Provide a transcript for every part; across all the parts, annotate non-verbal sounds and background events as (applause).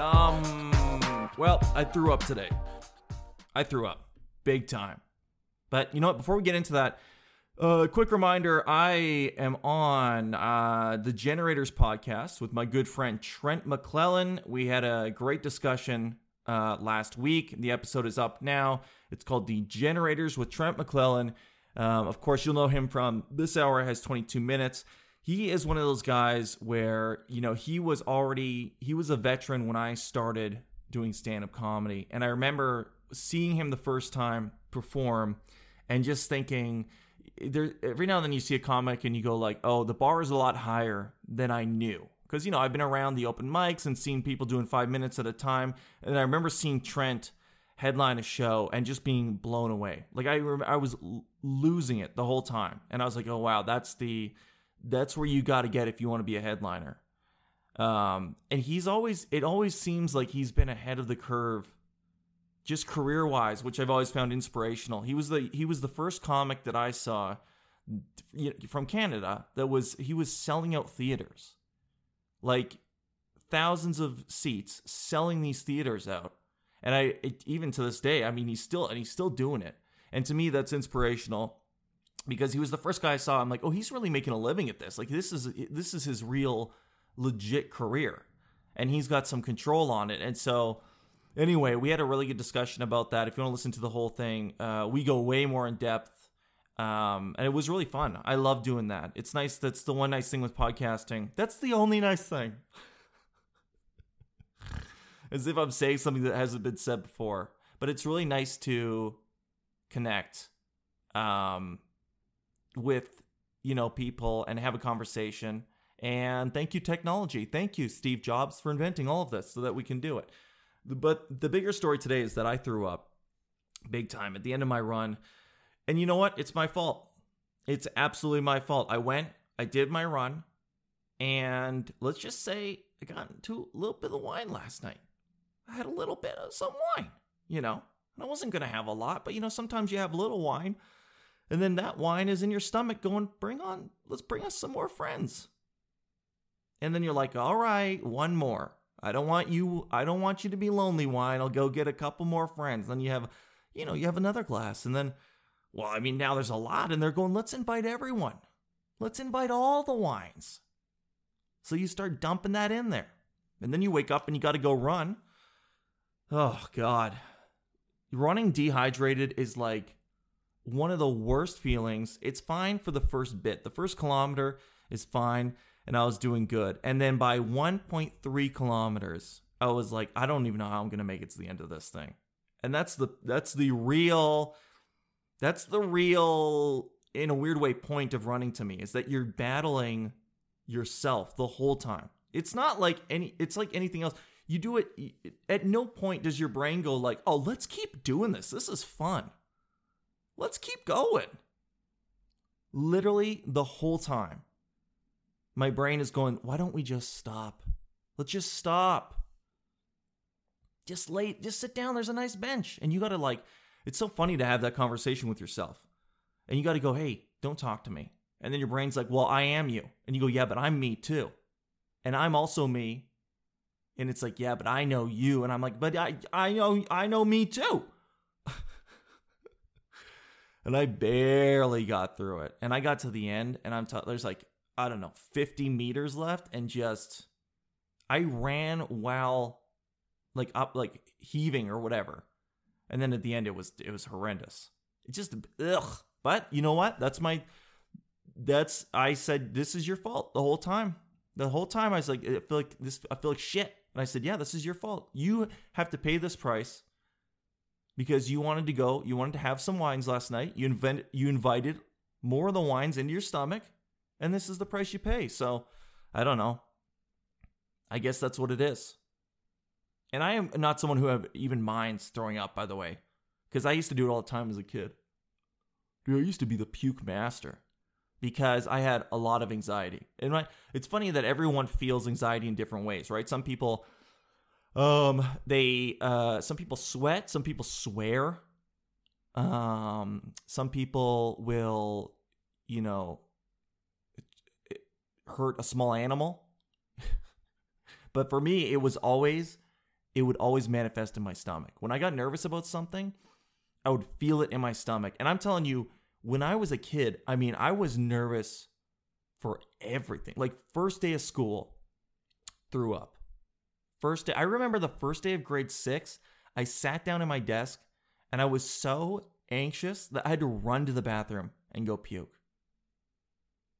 Yum. Well, I threw up today. I threw up big time. But you know what? Before we get into that, uh, quick reminder I am on uh, the Generators podcast with my good friend Trent McClellan. We had a great discussion uh, last week. The episode is up now. It's called The Generators with Trent McClellan. Um, of course, you'll know him from This Hour Has 22 Minutes. He is one of those guys where, you know, he was already, he was a veteran when I started doing stand up comedy. And I remember seeing him the first time perform and just thinking, there every now and then you see a comic and you go like, "Oh, the bar is a lot higher than I knew." Because you know I've been around the open mics and seen people doing five minutes at a time, and I remember seeing Trent headline a show and just being blown away. Like I I was losing it the whole time, and I was like, "Oh wow, that's the that's where you got to get if you want to be a headliner." Um, and he's always it always seems like he's been ahead of the curve just career wise, which I've always found inspirational. He was the he was the first comic that I saw from Canada that was he was selling out theaters, like thousands of seats, selling these theaters out. And I it, even to this day, I mean, he's still and he's still doing it. And to me, that's inspirational because he was the first guy I saw. I'm like, oh, he's really making a living at this. Like this is this is his real legit career, and he's got some control on it. And so Anyway, we had a really good discussion about that. If you want to listen to the whole thing, uh, we go way more in depth. Um, and it was really fun. I love doing that. It's nice. That's the one nice thing with podcasting. That's the only nice thing. (laughs) As if I'm saying something that hasn't been said before. But it's really nice to connect um, with, you know, people and have a conversation. And thank you, technology. Thank you, Steve Jobs, for inventing all of this so that we can do it. But the bigger story today is that I threw up big time at the end of my run. And you know what? It's my fault. It's absolutely my fault. I went, I did my run, and let's just say I got into a little bit of wine last night. I had a little bit of some wine, you know. and I wasn't going to have a lot, but you know, sometimes you have a little wine, and then that wine is in your stomach going, bring on, let's bring us some more friends. And then you're like, all right, one more. I don't want you I don't want you to be lonely wine. I'll go get a couple more friends. Then you have you know, you have another glass and then well, I mean now there's a lot and they're going, "Let's invite everyone. Let's invite all the wines." So you start dumping that in there. And then you wake up and you got to go run. Oh god. Running dehydrated is like one of the worst feelings. It's fine for the first bit. The first kilometer is fine and I was doing good. And then by 1.3 kilometers, I was like, I don't even know how I'm gonna make it to the end of this thing. And that's the that's the real that's the real in a weird way point of running to me is that you're battling yourself the whole time. It's not like any it's like anything else. You do it at no point does your brain go like, "Oh, let's keep doing this. This is fun. Let's keep going." Literally the whole time my brain is going, why don't we just stop? Let's just stop. Just late, just sit down. There's a nice bench. And you got to like, it's so funny to have that conversation with yourself. And you got to go, hey, don't talk to me. And then your brain's like, well, I am you. And you go, yeah, but I'm me too. And I'm also me. And it's like, yeah, but I know you. And I'm like, but I, I know, I know me too. And I barely got through it. And I got to the end, and I'm t- there's like I don't know, 50 meters left and just I ran while like up like heaving or whatever. And then at the end it was it was horrendous. It just ugh. But you know what? That's my that's I said this is your fault the whole time. The whole time I was like I feel like this I feel like shit. And I said, "Yeah, this is your fault. You have to pay this price because you wanted to go, you wanted to have some wines last night. You invent you invited more of the wines into your stomach and this is the price you pay. So I don't know. I guess that's what it is. And I am not someone who have even minds throwing up, by the way, because I used to do it all the time as a kid. Dude, I used to be the puke master because I had a lot of anxiety. And my, it's funny that everyone feels anxiety in different ways, right? Some people, um, they, uh, some people sweat, some people swear, um, some people will, you know, hurt a small animal. (laughs) but for me, it was always it would always manifest in my stomach. When I got nervous about something, I would feel it in my stomach. And I'm telling you, when I was a kid, I mean, I was nervous for everything. Like first day of school, threw up. First day, I remember the first day of grade 6, I sat down at my desk and I was so anxious that I had to run to the bathroom and go puke.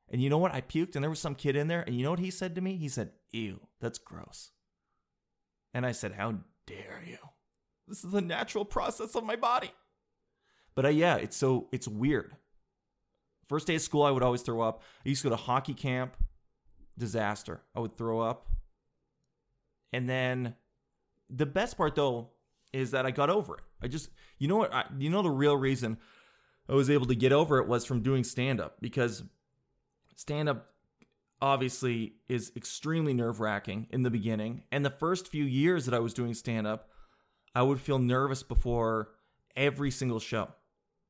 And you know what? I puked and there was some kid in there and you know what he said to me? He said, "Ew, that's gross." And I said, How dare you? This is the natural process of my body. But uh, yeah, it's so, it's weird. First day of school, I would always throw up. I used to go to hockey camp, disaster. I would throw up. And then the best part though is that I got over it. I just, you know what, I, you know, the real reason I was able to get over it was from doing stand up because stand up obviously is extremely nerve wracking in the beginning. And the first few years that I was doing stand up, I would feel nervous before every single show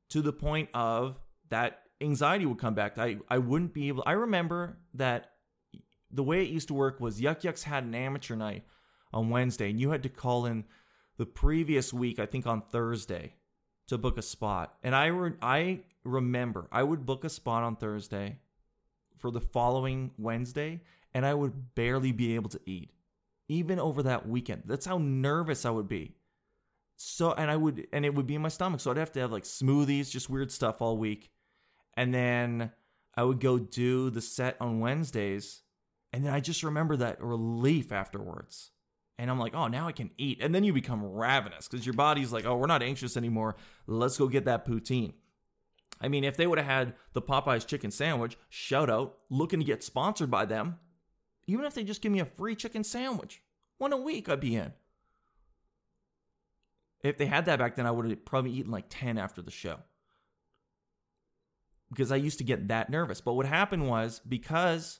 to the point of that anxiety would come back. I, I wouldn't be able, I remember that the way it used to work was Yuk Yuk's had an amateur night on Wednesday, and you had to call in the previous week, I think on Thursday, to book a spot. And I, re- I remember I would book a spot on Thursday for the following Wednesday, and I would barely be able to eat, even over that weekend. That's how nervous I would be. So, and I would, and it would be in my stomach. So I'd have to have like smoothies, just weird stuff all week. And then I would go do the set on Wednesdays. And then I just remember that relief afterwards. And I'm like, oh, now I can eat. And then you become ravenous because your body's like, oh, we're not anxious anymore. Let's go get that poutine. I mean, if they would have had the Popeyes chicken sandwich, shout out, looking to get sponsored by them, even if they just give me a free chicken sandwich, one a week, I'd be in. If they had that back then, I would have probably eaten like 10 after the show. Because I used to get that nervous. But what happened was because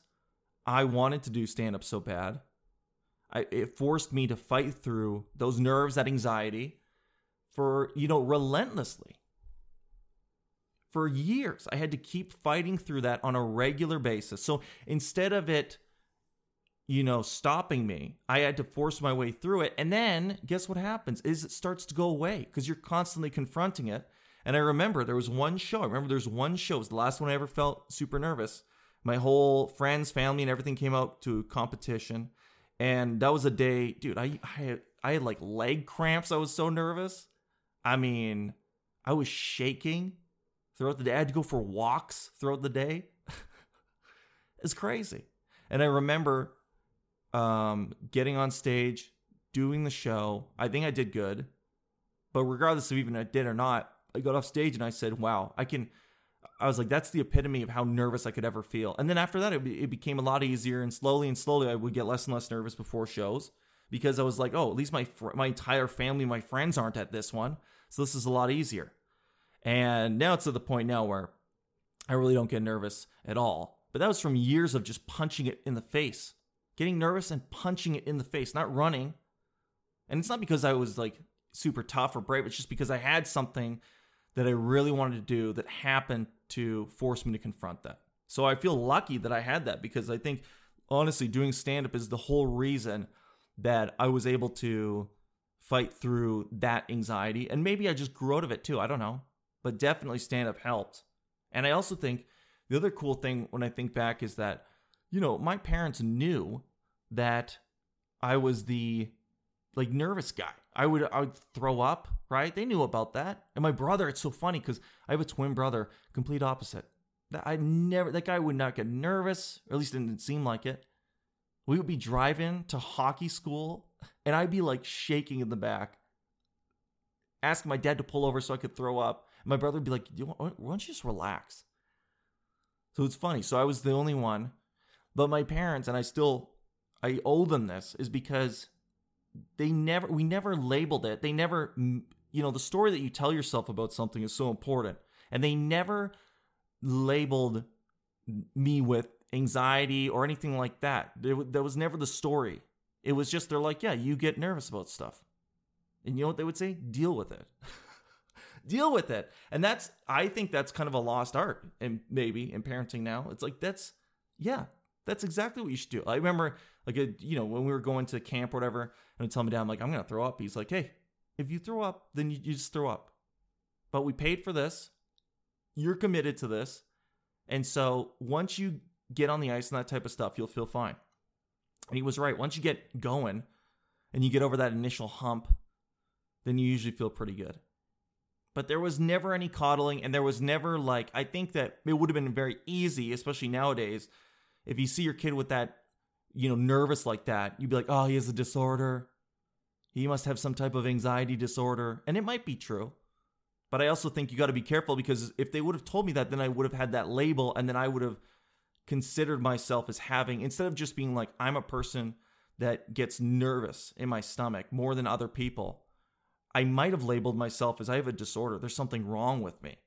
I wanted to do stand up so bad, I, it forced me to fight through those nerves, that anxiety for, you know, relentlessly for years. I had to keep fighting through that on a regular basis. So instead of it, you know, stopping me, I had to force my way through it. And then guess what happens is it starts to go away because you're constantly confronting it. And I remember there was one show. I remember there was one show. It was the last one I ever felt super nervous. My whole friends, family, and everything came out to competition. And that was a day, dude, I, I, had, I had like leg cramps. I was so nervous. I mean, I was shaking throughout the day. I had to go for walks throughout the day. (laughs) it's crazy. And I remember um, getting on stage, doing the show. I think I did good. But regardless of even I did or not, I got off stage and I said, wow, I can. I was like, that's the epitome of how nervous I could ever feel. And then after that, it, it became a lot easier. And slowly and slowly, I would get less and less nervous before shows because I was like, oh, at least my fr- my entire family, my friends aren't at this one, so this is a lot easier. And now it's to the point now where I really don't get nervous at all. But that was from years of just punching it in the face, getting nervous and punching it in the face, not running. And it's not because I was like super tough or brave, it's just because I had something that I really wanted to do that happened to force me to confront that. So I feel lucky that I had that because I think honestly doing stand up is the whole reason that I was able to fight through that anxiety and maybe I just grew out of it too. I don't know but definitely stand up helped. And I also think the other cool thing when I think back is that, you know, my parents knew that I was the like nervous guy. I would I would throw up, right? They knew about that. And my brother, it's so funny because I have a twin brother, complete opposite. That I never that guy would not get nervous, or at least it didn't seem like it. We would be driving to hockey school and I'd be like shaking in the back, asking my dad to pull over so I could throw up. My brother would be like, Do want, why don't you just relax? So it's funny. So I was the only one. But my parents, and I still, I owe them this, is because they never, we never labeled it. They never, you know, the story that you tell yourself about something is so important. And they never labeled me with anxiety or anything like that. That was never the story. It was just, they're like, yeah, you get nervous about stuff. And you know what they would say? Deal with it. (laughs) deal with it. And that's I think that's kind of a lost art and maybe in parenting now. It's like that's yeah, That's exactly what you should do. I remember, like, a, you know, when we were going to camp or whatever, and I'd tell my dad, I'm like, I'm gonna throw up. He's like, Hey, if you throw up, then you, you just throw up. But we paid for this. You're committed to this, and so once you get on the ice and that type of stuff, you'll feel fine. And he was right. Once you get going, and you get over that initial hump, then you usually feel pretty good. But there was never any coddling, and there was never like, I think that it would have been very easy, especially nowadays, if you see your kid with that, you know, nervous like that, you'd be like, oh, he has a disorder. He must have some type of anxiety disorder. And it might be true. But I also think you got to be careful because if they would have told me that, then I would have had that label, and then I would have considered myself as having, instead of just being like, I'm a person that gets nervous in my stomach more than other people, I might have labeled myself as I have a disorder. There's something wrong with me.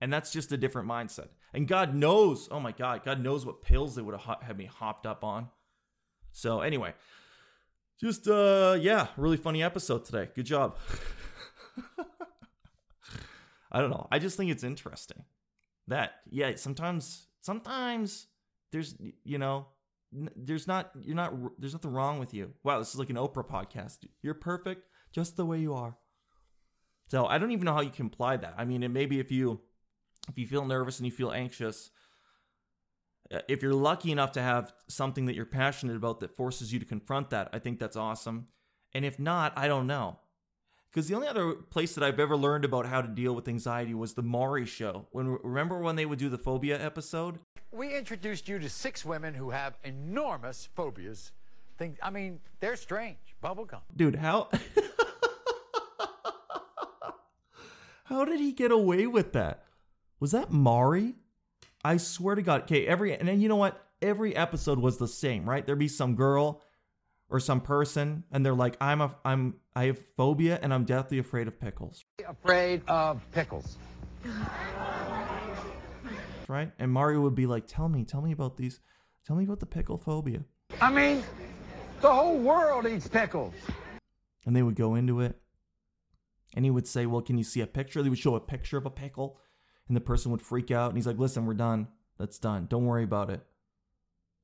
And that's just a different mindset. And God knows, oh my God, God knows what pills they would have had me hopped up on. So, anyway, just, uh, yeah, really funny episode today. Good job. I don't know. I just think it's interesting that, yeah, sometimes, sometimes there's, you know, there's not you're not there's nothing wrong with you. Wow, this is like an Oprah podcast. You're perfect just the way you are. So I don't even know how you can apply that. I mean, it maybe if you if you feel nervous and you feel anxious, Uh, if you're lucky enough to have something that you're passionate about that forces you to confront that, I think that's awesome. And if not, I don't know. Because the only other place that I've ever learned about how to deal with anxiety was the Maury show. When remember when they would do the phobia episode? We introduced you to six women who have enormous phobias. Think, I mean, they're strange. Bubblegum. Dude, how (laughs) How did he get away with that? Was that Maury? I swear to God. Okay, every and then you know what? Every episode was the same, right? There'd be some girl or some person and they're like i'm a i'm i have phobia and i'm deathly afraid of pickles afraid of pickles right and Maury would be like tell me tell me about these tell me about the pickle phobia i mean the whole world eats pickles and they would go into it and he would say well can you see a picture they would show a picture of a pickle and the person would freak out and he's like listen we're done that's done don't worry about it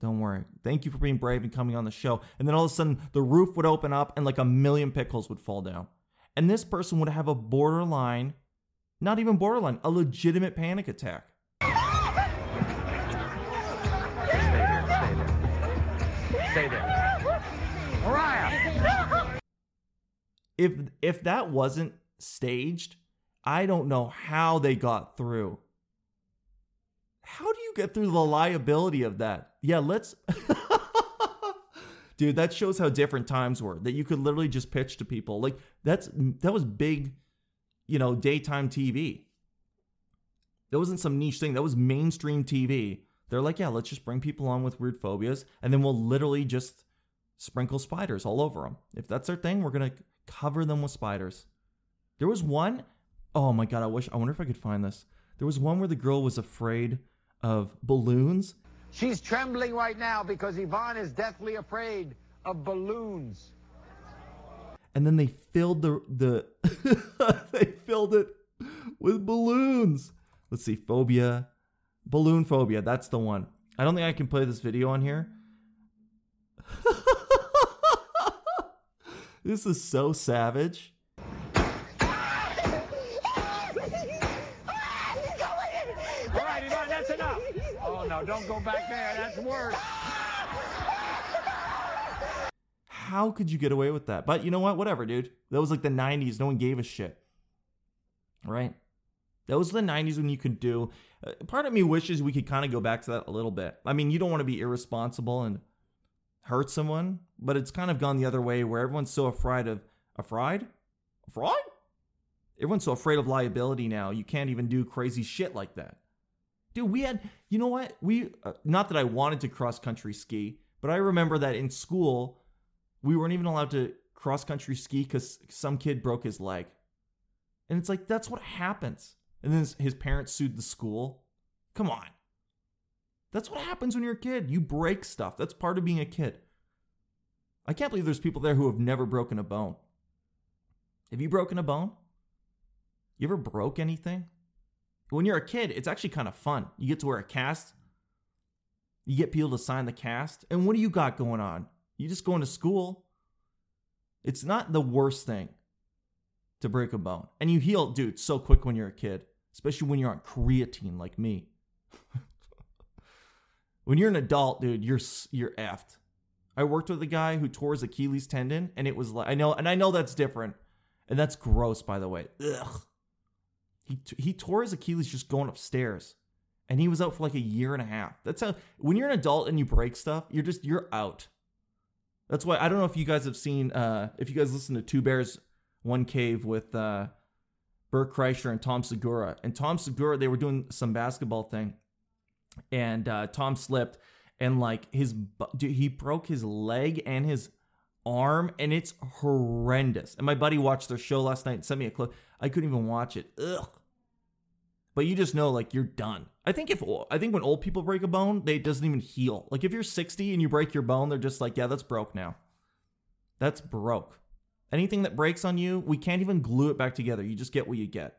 don't worry. Thank you for being brave and coming on the show. And then all of a sudden, the roof would open up and like a million pickles would fall down. And this person would have a borderline, not even borderline, a legitimate panic attack. Stay there, stay there. Stay there. Mariah! If, if that wasn't staged, I don't know how they got through. How do you get through the liability of that? Yeah, let's. (laughs) Dude, that shows how different times were. That you could literally just pitch to people. Like that's that was big, you know, daytime TV. That wasn't some niche thing. That was mainstream TV. They're like, yeah, let's just bring people on with weird phobias, and then we'll literally just sprinkle spiders all over them. If that's their thing, we're gonna cover them with spiders. There was one, oh my god, I wish I wonder if I could find this. There was one where the girl was afraid of balloons. She's trembling right now because Yvonne is deathly afraid of balloons. And then they filled the the (laughs) they filled it with balloons. Let's see, phobia, balloon phobia. That's the one. I don't think I can play this video on here. (laughs) this is so savage. Don't go back there. That's worse. How could you get away with that? But you know what? Whatever, dude. That was like the 90s. No one gave a shit. Right? That was the 90s when you could do. Uh, part of me wishes we could kind of go back to that a little bit. I mean, you don't want to be irresponsible and hurt someone, but it's kind of gone the other way where everyone's so afraid of. Afraid? Fraud? Everyone's so afraid of liability now, you can't even do crazy shit like that. Dude, we had, you know what? We, uh, not that I wanted to cross country ski, but I remember that in school, we weren't even allowed to cross country ski because some kid broke his leg. And it's like, that's what happens. And then his, his parents sued the school. Come on. That's what happens when you're a kid. You break stuff. That's part of being a kid. I can't believe there's people there who have never broken a bone. Have you broken a bone? You ever broke anything? When you're a kid, it's actually kind of fun. You get to wear a cast. You get people to sign the cast. And what do you got going on? You just going to school. It's not the worst thing to break a bone. And you heal, dude, so quick when you're a kid, especially when you're on creatine like me. (laughs) when you're an adult, dude, you're you're effed. I worked with a guy who tore his Achilles tendon, and it was like I know, and I know that's different, and that's gross, by the way. Ugh. He he tore his Achilles just going upstairs, and he was out for like a year and a half. That's how when you're an adult and you break stuff, you're just you're out. That's why I don't know if you guys have seen uh if you guys listen to Two Bears One Cave with uh Bert Kreischer and Tom Segura. And Tom Segura, they were doing some basketball thing, and uh, Tom slipped, and like his he broke his leg and his arm, and it's horrendous. And my buddy watched their show last night and sent me a clip. I couldn't even watch it. Ugh. But you just know, like, you're done. I think if I think when old people break a bone, they doesn't even heal. Like if you're 60 and you break your bone, they're just like, yeah, that's broke now. That's broke. Anything that breaks on you, we can't even glue it back together. You just get what you get.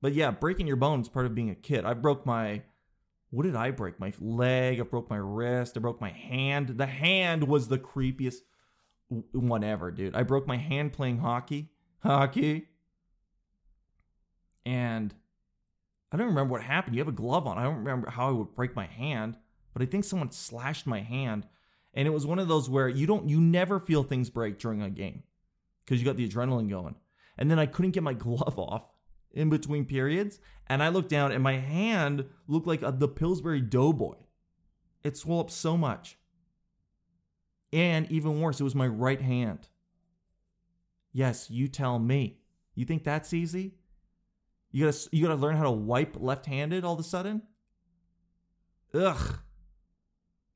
But yeah, breaking your bone is part of being a kid. I broke my what did I break? My leg, I broke my wrist, I broke my hand. The hand was the creepiest one ever, dude. I broke my hand playing hockey. Hockey. And I don't remember what happened. You have a glove on. I don't remember how I would break my hand, but I think someone slashed my hand. And it was one of those where you don't, you never feel things break during a game because you got the adrenaline going. And then I couldn't get my glove (laughs) off in between periods. And I looked down and my hand looked like a, the Pillsbury Doughboy. It swelled up so much. And even worse, it was my right hand. Yes, you tell me. You think that's easy? You gotta you gotta learn how to wipe left-handed all of a sudden. Ugh.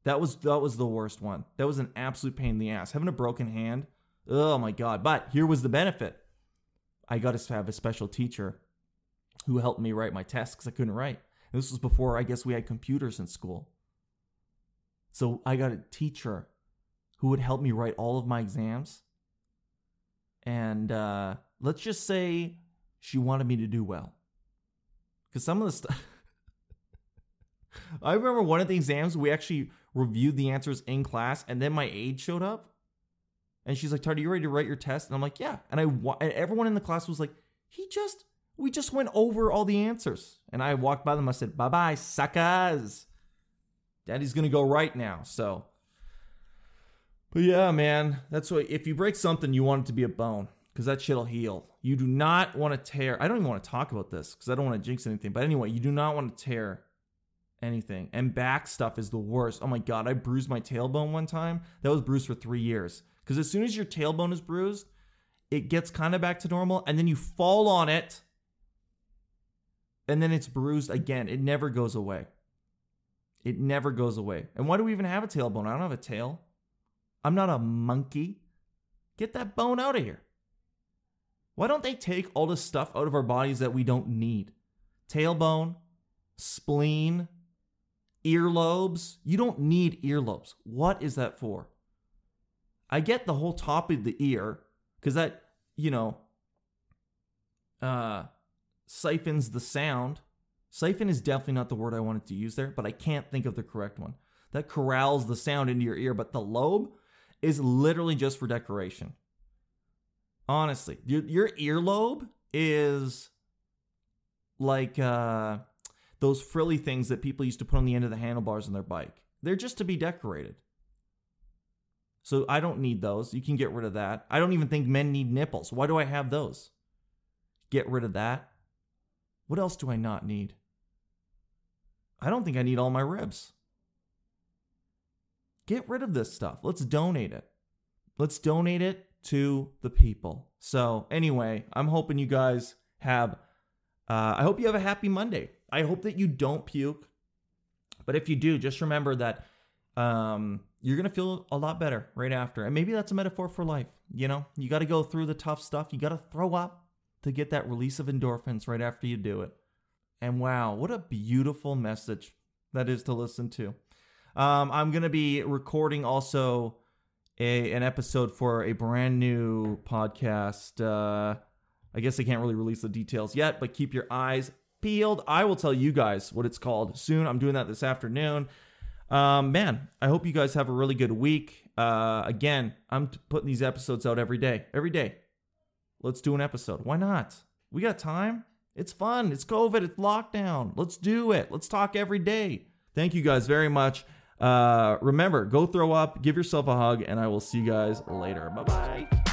That was that was the worst one. That was an absolute pain in the ass. Having a broken hand. Oh my god. But here was the benefit. I got to have a special teacher who helped me write my tests because I couldn't write. And this was before I guess we had computers in school. So I got a teacher who would help me write all of my exams. And uh, let's just say she wanted me to do well. Because some of the stuff. (laughs) I remember one of the exams, we actually reviewed the answers in class, and then my aide showed up. And she's like, Tardy, you ready to write your test? And I'm like, yeah. And I and everyone in the class was like, he just, we just went over all the answers. And I walked by them. I said, bye bye, suckers. Daddy's going to go right now. So, but yeah, man, that's what, if you break something, you want it to be a bone because that shit'll heal. You do not want to tear. I don't even want to talk about this because I don't want to jinx anything. But anyway, you do not want to tear anything. And back stuff is the worst. Oh my god, I bruised my tailbone one time. That was bruised for three years. Because as soon as your tailbone is bruised, it gets kind of back to normal, and then you fall on it, and then it's bruised again. It never goes away. It never goes away. And why do we even have a tailbone? I don't have a tail. I'm not a monkey. Get that bone out of here. Why don't they take all the stuff out of our bodies that we don't need? Tailbone, spleen, earlobes. You don't need earlobes. What is that for? I get the whole top of the ear because that, you know, uh, siphons the sound. Siphon is definitely not the word I wanted to use there, but I can't think of the correct one. That corrals the sound into your ear, but the lobe is literally just for decoration. Honestly, your, your earlobe is like uh, those frilly things that people used to put on the end of the handlebars on their bike. They're just to be decorated. So I don't need those. You can get rid of that. I don't even think men need nipples. Why do I have those? Get rid of that. What else do I not need? I don't think I need all my ribs. Get rid of this stuff. Let's donate it. Let's donate it to the people. So, anyway, I'm hoping you guys have, uh, I hope you have a happy Monday. I hope that you don't puke. But if you do, just remember that um, you're going to feel a lot better right after. And maybe that's a metaphor for life. You know, you got to go through the tough stuff. You got to throw up to get that release of endorphins right after you do it. And wow, what a beautiful message that is to listen to. Um, I'm going to be recording also a, an episode for a brand new podcast. Uh, I guess I can't really release the details yet, but keep your eyes peeled. I will tell you guys what it's called soon. I'm doing that this afternoon. Um, man, I hope you guys have a really good week. Uh, again, I'm putting these episodes out every day. Every day. Let's do an episode. Why not? We got time. It's fun. It's COVID. It's lockdown. Let's do it. Let's talk every day. Thank you guys very much. Uh, remember, go throw up, give yourself a hug, and I will see you guys later. Bye bye.